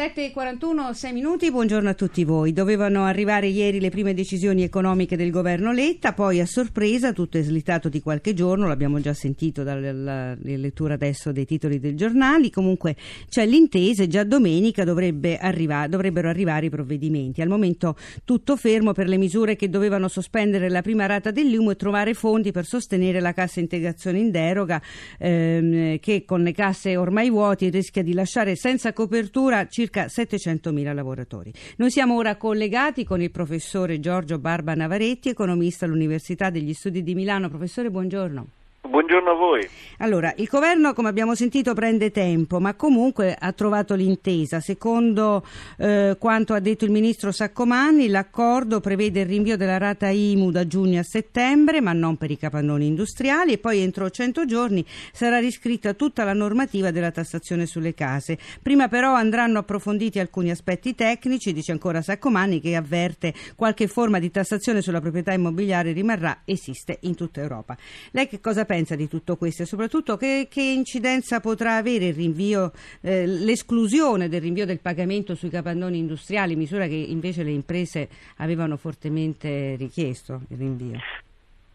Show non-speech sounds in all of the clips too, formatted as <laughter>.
7.41, 6 minuti, buongiorno a tutti voi. Dovevano arrivare ieri le prime decisioni economiche del governo Letta, poi a sorpresa tutto è slittato di qualche giorno, l'abbiamo già sentito dalla lettura adesso dei titoli dei giornali, comunque c'è l'intesa e già domenica dovrebbe arriva, dovrebbero arrivare i provvedimenti. Al momento tutto fermo per le misure che dovevano sospendere la prima rata dell'IMU e trovare fondi per sostenere la cassa integrazione in deroga ehm, che con le casse ormai vuoti rischia di lasciare senza copertura circa 700.000 lavoratori. Noi siamo ora collegati con il professore Giorgio Barba Navaretti, economista all'Università degli Studi di Milano. Professore, buongiorno. Buongiorno a voi. Allora, il governo, come abbiamo sentito, prende tempo, ma comunque ha trovato l'intesa. Secondo eh, quanto ha detto il ministro Saccomanni, l'accordo prevede il rinvio della rata IMU da giugno a settembre, ma non per i capannoni industriali, e poi entro 100 giorni sarà riscritta tutta la normativa della tassazione sulle case. Prima però andranno approfonditi alcuni aspetti tecnici, dice ancora Saccomanni, che avverte qualche forma di tassazione sulla proprietà immobiliare rimarrà, esiste in tutta Europa. Lei che cosa pensa di tutto questo e soprattutto che, che incidenza potrà avere il rinvio, eh, l'esclusione del rinvio del pagamento sui capannoni industriali, misura che invece le imprese avevano fortemente richiesto il rinvio?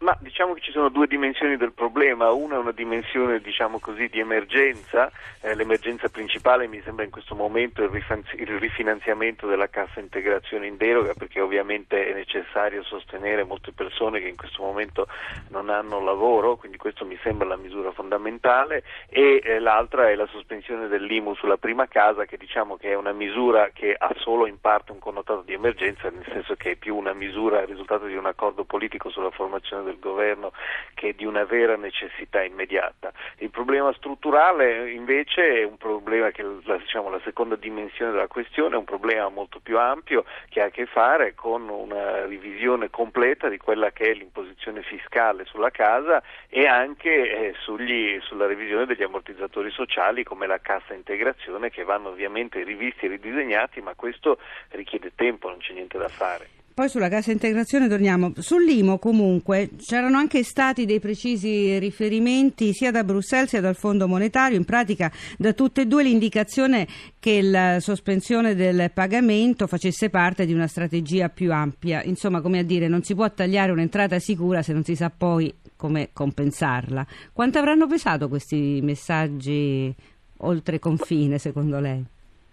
Ma diciamo che ci sono due dimensioni del problema, una è una dimensione diciamo così, di emergenza, eh, l'emergenza principale mi sembra in questo momento il, rifanzi- il, rifinanziamento della cassa integrazione in deroga perché ovviamente è necessario sostenere molte persone che in questo momento non hanno lavoro, quindi questo mi sembra la misura fondamentale. E eh, l'altra è la sospensione dell'IMU sulla prima casa che diciamo che è una misura che ha solo in parte un connotato di emergenza, nel senso che è più una misura risultato di un accordo politico sulla formazione del governo che di una vera necessità immediata. Il problema strutturale invece è un problema che la, diciamo, la seconda dimensione della questione è un problema molto più ampio che ha a che fare con una revisione completa di quella che è l'imposizione fiscale sulla casa e anche eh, sugli, sulla revisione degli ammortizzatori sociali come la cassa integrazione che vanno ovviamente rivisti e ridisegnati ma questo richiede tempo, non c'è niente da fare. Poi sulla cassa integrazione torniamo. Sull'IMO comunque c'erano anche stati dei precisi riferimenti sia da Bruxelles sia dal Fondo Monetario, in pratica da tutte e due l'indicazione che la sospensione del pagamento facesse parte di una strategia più ampia. Insomma, come a dire, non si può tagliare un'entrata sicura se non si sa poi come compensarla. Quanto avranno pesato questi messaggi oltre confine, secondo lei?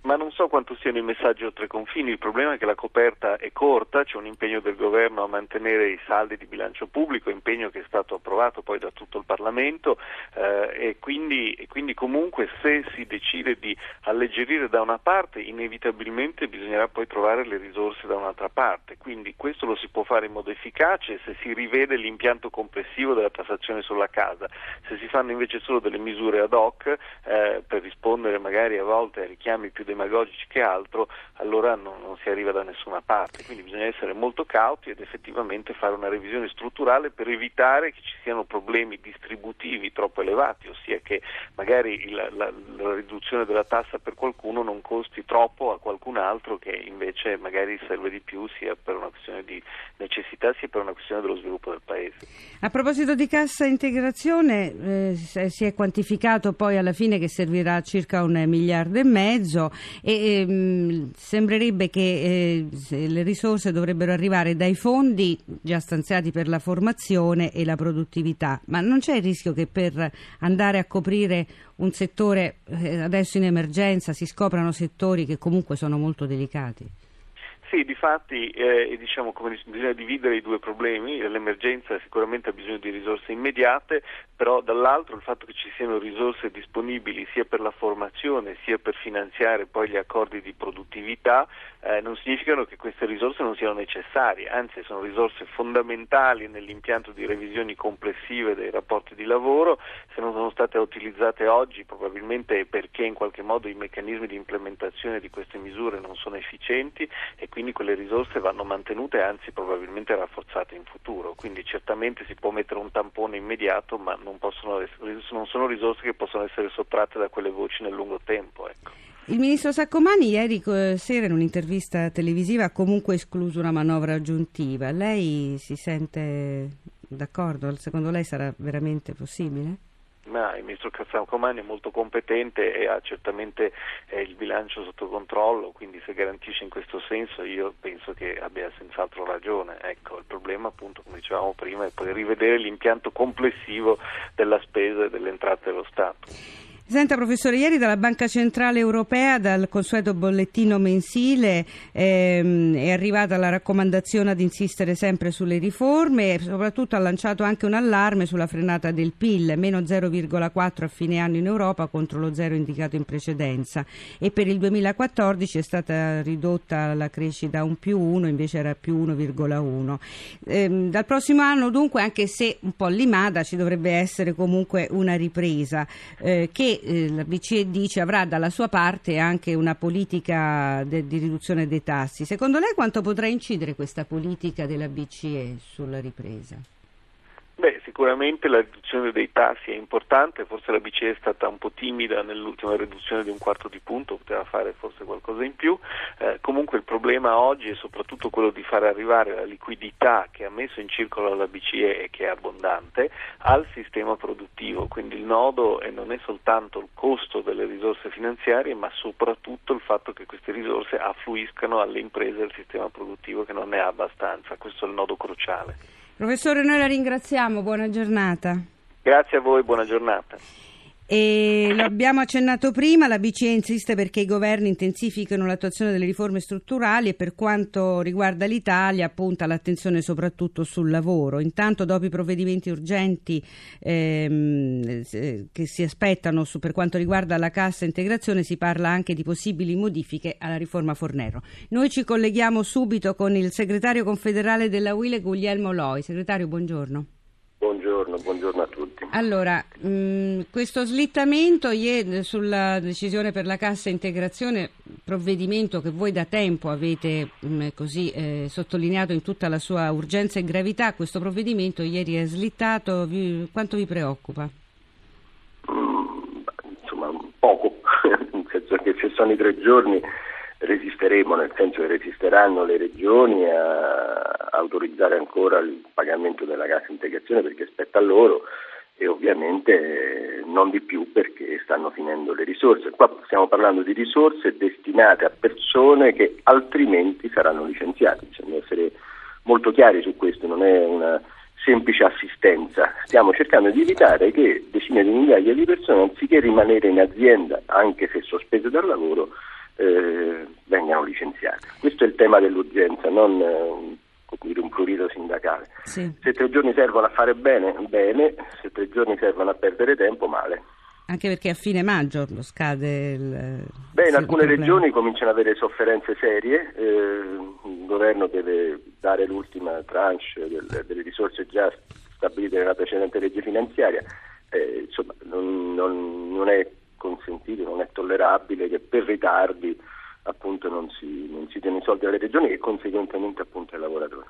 Ma non so quanto siano i messaggi oltre confini, il problema è che la coperta è corta, c'è un impegno del governo a mantenere i saldi di bilancio pubblico, impegno che è stato approvato poi da tutto il Parlamento eh, e, quindi, e, quindi, comunque se si decide di alleggerire da una parte inevitabilmente bisognerà poi trovare le risorse da un'altra parte, quindi questo lo si può fare in modo efficace se si rivede l'impianto complessivo della tassazione sulla casa, se si fanno invece solo delle misure ad hoc eh, per rispondere magari a volte a richiami più demagogici che altro, allora non, non, si arriva da nessuna parte. Quindi bisogna essere molto cauti ed effettivamente fare una revisione strutturale per evitare che ci siano problemi distributivi troppo elevati, ossia che magari il, la, la, riduzione della tassa per qualcuno non costi troppo a qualcun altro che invece magari serve di più sia per una questione di necessità sia per una questione dello sviluppo del Paese. A proposito di cassa integrazione, eh, si è quantificato poi alla fine che servirà circa un miliardo e mezzo e ehm, sembrerebbe che eh, le risorse dovrebbero arrivare dai fondi già stanziati per la formazione e la produttività, ma non c'è il rischio che per andare a coprire un settore eh, adesso in emergenza si scoprano settori che comunque sono molto delicati? Sì, difatti eh, diciamo bisogna dividere i due problemi, l'emergenza sicuramente ha bisogno di risorse immediate, però dall'altro il fatto che ci siano risorse disponibili sia per la formazione sia per finanziare poi gli accordi di produttività eh, non significano che queste risorse non siano necessarie, anzi sono risorse fondamentali nell'impianto di revisioni complessive dei rapporti di lavoro, se non sono state utilizzate oggi probabilmente è perché in qualche modo i meccanismi di implementazione di queste misure non sono efficienti e quindi quelle risorse vanno mantenute anzi probabilmente rafforzate in futuro, quindi certamente si può mettere un tampone immediato ma non, possono, non sono risorse che possono essere sottratte da quelle voci nel lungo tempo. Ecco. Il ministro Saccomani ieri sera in un'intervista televisiva ha comunque escluso una manovra aggiuntiva. Lei si sente d'accordo? Secondo lei sarà veramente possibile? Ma il ministro Cazzamcomani è molto competente e ha certamente eh, il bilancio sotto controllo, quindi se garantisce in questo senso io penso che abbia senz'altro ragione. Ecco, il problema appunto, come dicevamo prima, è poi rivedere l'impianto complessivo della spesa e delle entrate dello Stato. Senta professore, ieri dalla Banca Centrale Europea, dal consueto bollettino mensile, ehm, è arrivata la raccomandazione ad insistere sempre sulle riforme e soprattutto ha lanciato anche un allarme sulla frenata del PIL, meno 0,4 a fine anno in Europa contro lo zero indicato in precedenza e per il 2014 è stata ridotta la crescita a un più 1, invece era più 1,1. Ehm, dal prossimo anno dunque, anche se un po' limata, ci dovrebbe essere comunque una ripresa eh, che eh, la BCE dice avrà dalla sua parte anche una politica de, di riduzione dei tassi. Secondo lei quanto potrà incidere questa politica della BCE sulla ripresa? Beh, sicuramente la riduzione dei tassi è importante, forse la BCE è stata un po' timida nell'ultima riduzione di un quarto di punto, poteva fare forse qualcosa in più, eh, comunque il problema oggi è soprattutto quello di far arrivare la liquidità che ha messo in circolo la BCE e che è abbondante al sistema produttivo, quindi il nodo non è soltanto il costo delle risorse finanziarie ma soprattutto il fatto che queste risorse affluiscano alle imprese e al sistema produttivo che non ne ha abbastanza, questo è il nodo cruciale. Professore, noi la ringraziamo, buona giornata. Grazie a voi, buona giornata. E l'abbiamo accennato prima, la BCE insiste perché i governi intensifichino l'attuazione delle riforme strutturali e per quanto riguarda l'Italia punta l'attenzione soprattutto sul lavoro. Intanto dopo i provvedimenti urgenti ehm, che si aspettano su, per quanto riguarda la cassa integrazione si parla anche di possibili modifiche alla riforma Fornero. Noi ci colleghiamo subito con il segretario confederale della UILE Guglielmo Loi. Segretario, buongiorno. Buongiorno, buongiorno a tutti. Allora, mh, mm, questo slittamento ieri sulla decisione per la cassa integrazione, provvedimento che voi da tempo avete mh, mm, così eh, sottolineato in tutta la sua urgenza e gravità, questo provvedimento ieri è slittato, vi, quanto vi preoccupa? Mm, insomma, poco, <laughs> nel senso che se sono i tre giorni resisteremo, nel senso che resisteranno le regioni a autorizzare ancora il pagamento della cassa integrazione perché spetta a loro e ovviamente non di più perché stanno finendo le risorse. Qua stiamo parlando di risorse destinate a persone che altrimenti saranno licenziate, bisogna essere molto chiari su questo, non è una semplice assistenza, stiamo cercando di evitare che decine di migliaia di persone anziché rimanere in azienda anche se sospese dal lavoro eh, vengano licenziate. Questo è il tema dell'urgenza, non eh, un prurito sindacale. Sì. Se tre giorni servono a fare bene, bene, se tre giorni servono a perdere tempo, male. Anche perché a fine maggio lo scade il. Beh, in alcune regioni cominciano ad avere sofferenze serie, eh, il governo deve dare l'ultima tranche del, delle risorse già stabilite nella precedente legge finanziaria, eh, insomma non, non, non è consentito, non è tollerabile che per ritardi appunto non si, non si diano i soldi alle regioni e conseguentemente appunto ai lavoratori.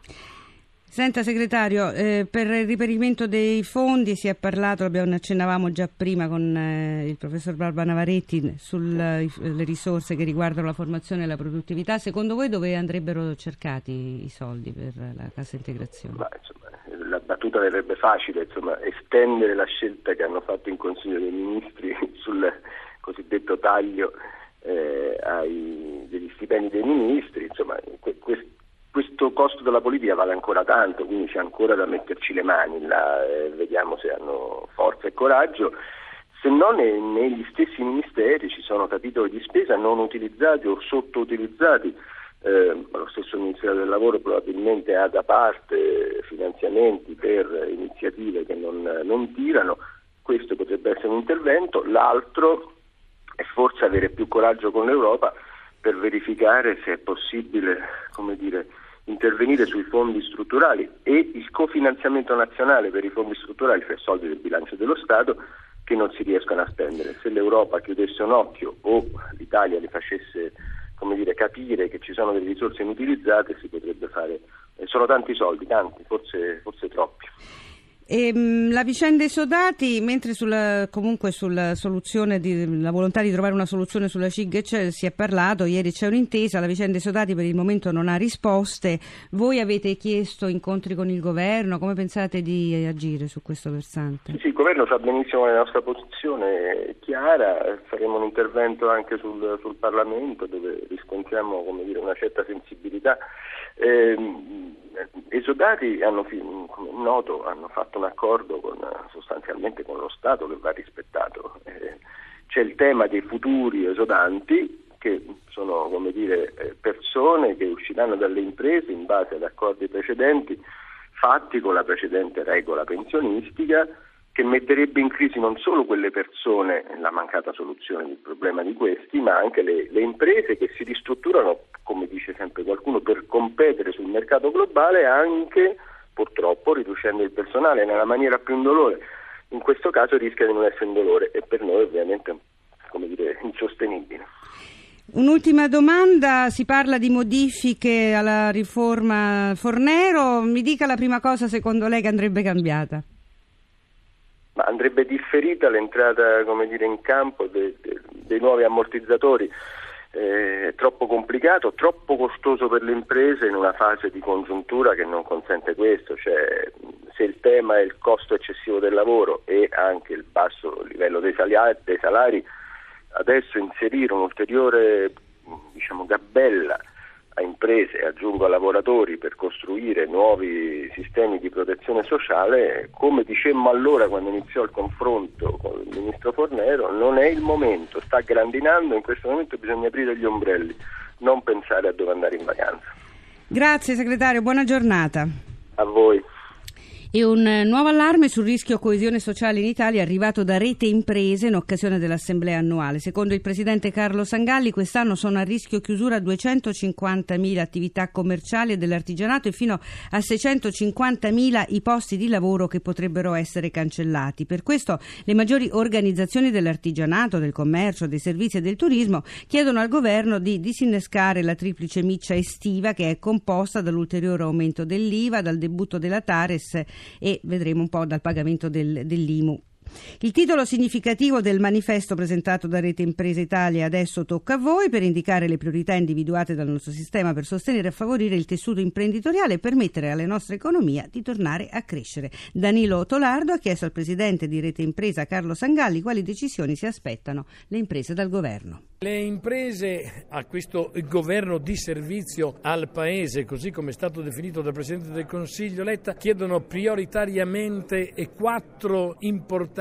Senta segretario, eh, per il riperimento dei fondi si è parlato, ne accennavamo già prima con eh, il professor Barba Navaretti sulle risorse che riguardano la formazione e la produttività. Secondo voi dove andrebbero cercati i soldi per la cassa integrazione? Ma, insomma, la battuta verrebbe facile, insomma, estendere la scelta che hanno fatto in Consiglio dei Ministri <laughs> sul cosiddetto taglio eh, ai, degli stipendi dei ministri, insomma, que, que, questo costo della politica vale ancora tanto, quindi c'è ancora da metterci le mani, là, eh, vediamo se hanno forza e coraggio. Se no ne, negli stessi ministeri ci sono capitoli di spesa non utilizzati o sottoutilizzati, eh, lo stesso Ministero del Lavoro probabilmente ha da parte finanziamenti per iniziative che non, non tirano, questo potrebbe essere un intervento, l'altro e forse avere più coraggio con l'Europa per verificare se è possibile dire, intervenire sui fondi strutturali e il cofinanziamento nazionale per i fondi strutturali, cioè soldi del bilancio dello Stato, che non si riescono a spendere. Se l'Europa chiudesse un occhio o l'Italia li facesse dire, capire che ci sono delle risorse inutilizzate, si potrebbe fare. Eh, sono tanti soldi, tanti, forse, forse troppi. E, ehm, la vicenda esodati, mentre sulla, comunque sulla soluzione di, volontà di trovare una soluzione sulla CIG si è parlato, ieri c'è un'intesa, la vicenda esodati per il momento non ha risposte. Voi avete chiesto incontri con il governo, come pensate di agire su questo versante? Sì, il governo sa benissimo la nostra posizione chiara, faremo un intervento anche sul, sul Parlamento dove riscontriamo dire, una certa sensibilità. Eh, esodati hanno, come noto, hanno fatto un accordo con, sostanzialmente con lo Stato che va rispettato. Eh, c'è il tema dei futuri esodanti che sono dire, eh, persone che usciranno dalle imprese in base ad accordi precedenti fatti con la precedente regola pensionistica che metterebbe in crisi non solo quelle persone, la mancata soluzione del problema di questi, ma anche le, le imprese che si ristrutturano, come dice sempre qualcuno, per competere sul mercato globale anche purtroppo riducendo il personale nella maniera più indolore. In questo caso rischia di non essere indolore e per noi ovviamente come dire, insostenibile. Un'ultima domanda, si parla di modifiche alla riforma Fornero, mi dica la prima cosa secondo lei che andrebbe cambiata? ma andrebbe differita l'entrata dire, in campo dei, dei, dei nuovi ammortizzatori. Eh, troppo complicato, troppo costoso per le imprese in una fase di congiuntura che non consente questo, cioè, se il tema è il costo eccessivo del lavoro e anche il basso livello dei salari, dei salari adesso inserire un'ulteriore diciamo, gabella a imprese e aggiungo a lavoratori per costruire nuovi sistemi di protezione sociale, come dicemmo allora quando iniziò il confronto con il ministro Fornero, non è il momento, sta grandinando, in questo momento bisogna aprire gli ombrelli, non pensare a dove andare in vacanza. Grazie segretario, buona giornata. A voi. E un nuovo allarme sul rischio coesione sociale in Italia arrivato da Rete Imprese in occasione dell'assemblea annuale. Secondo il presidente Carlo Sangalli quest'anno sono a rischio chiusura 250.000 attività commerciali e dell'artigianato e fino a 650.000 i posti di lavoro che potrebbero essere cancellati. Per questo le maggiori organizzazioni dell'artigianato, del commercio, dei servizi e del turismo chiedono al governo di disinnescare la triplice miccia estiva che è composta dall'ulteriore aumento dell'IVA, dal debutto della Tares e vedremo un po' dal pagamento del, dell'IMU. Il titolo significativo del manifesto presentato da Rete Impresa Italia adesso tocca a voi per indicare le priorità individuate dal nostro sistema per sostenere e favorire il tessuto imprenditoriale e permettere alla nostra economia di tornare a crescere. Danilo Tolardo ha chiesto al presidente di Rete Impresa Carlo Sangalli quali decisioni si aspettano le imprese dal governo. Le imprese a questo governo di servizio al Paese, così come è stato definito dal Presidente del Consiglio Letta, chiedono prioritariamente quattro importanti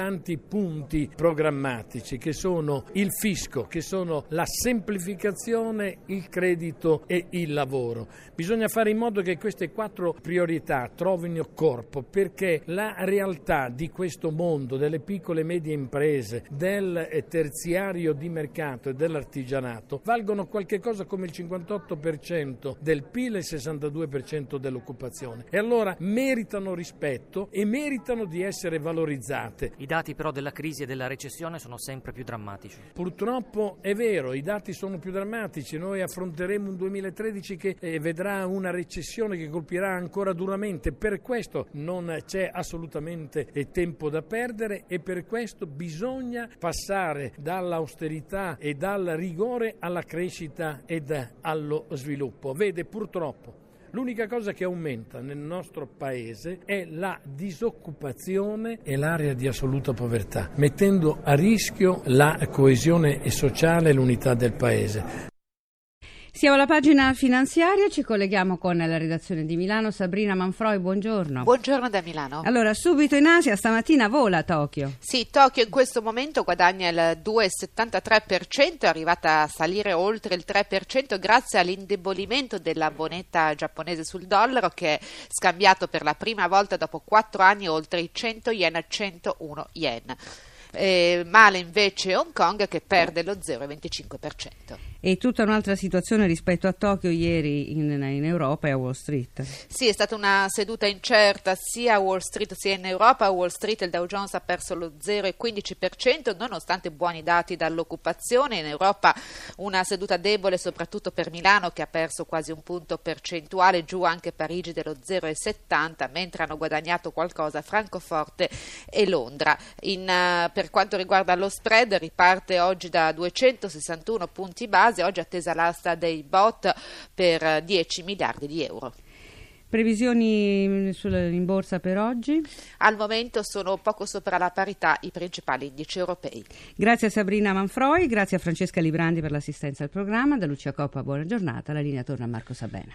punti programmatici che sono il fisco, che sono la semplificazione, il credito e il lavoro. Bisogna fare in modo che queste quattro priorità trovino corpo perché la realtà di questo mondo, delle piccole e medie imprese, del terziario di mercato e del dell'artigianato valgono qualche cosa come il 58% del PIL e il 62% dell'occupazione e allora meritano rispetto e meritano di essere valorizzate. I dati però della crisi e della recessione sono sempre più drammatici. Purtroppo è vero, i dati sono più drammatici, noi affronteremo un 2013 che eh, vedrà una recessione che colpirà ancora duramente, per questo non c'è assolutamente eh, tempo da perdere e per questo bisogna passare dall'austerità e dal rigore alla crescita ed allo sviluppo. Vede, purtroppo L'unica cosa che aumenta nel nostro paese è la disoccupazione e l'area di assoluta povertà, mettendo a rischio la coesione sociale e l'unità del paese. Siamo alla pagina finanziaria, ci colleghiamo con la redazione di Milano. Sabrina Manfroi, buongiorno. Buongiorno da Milano. Allora, subito in Asia, stamattina vola a Tokyo. Sì, Tokyo in questo momento guadagna il 2,73%, è arrivata a salire oltre il 3% grazie all'indebolimento della moneta giapponese sul dollaro che è scambiato per la prima volta dopo 4 anni oltre i 100 yen a 101 yen. Eh, male invece Hong Kong che perde lo 0,25%. E tutta un'altra situazione rispetto a Tokyo ieri in, in Europa e a Wall Street. Sì, è stata una seduta incerta sia a Wall Street sia in Europa. A Wall Street il Dow Jones ha perso lo 0,15% nonostante buoni dati dall'occupazione. In Europa una seduta debole soprattutto per Milano che ha perso quasi un punto percentuale, giù anche Parigi dello 0,70, mentre hanno guadagnato qualcosa Francoforte e Londra. In, uh, per quanto riguarda lo spread riparte oggi da 261 punti base oggi attesa l'asta dei bot per 10 miliardi di euro. Previsioni in borsa per oggi? Al momento sono poco sopra la parità i principali indici europei. Grazie a Sabrina Manfroi, grazie a Francesca Librandi per l'assistenza al programma. Da Lucia Coppa buona giornata, la linea torna a Marco Sabena.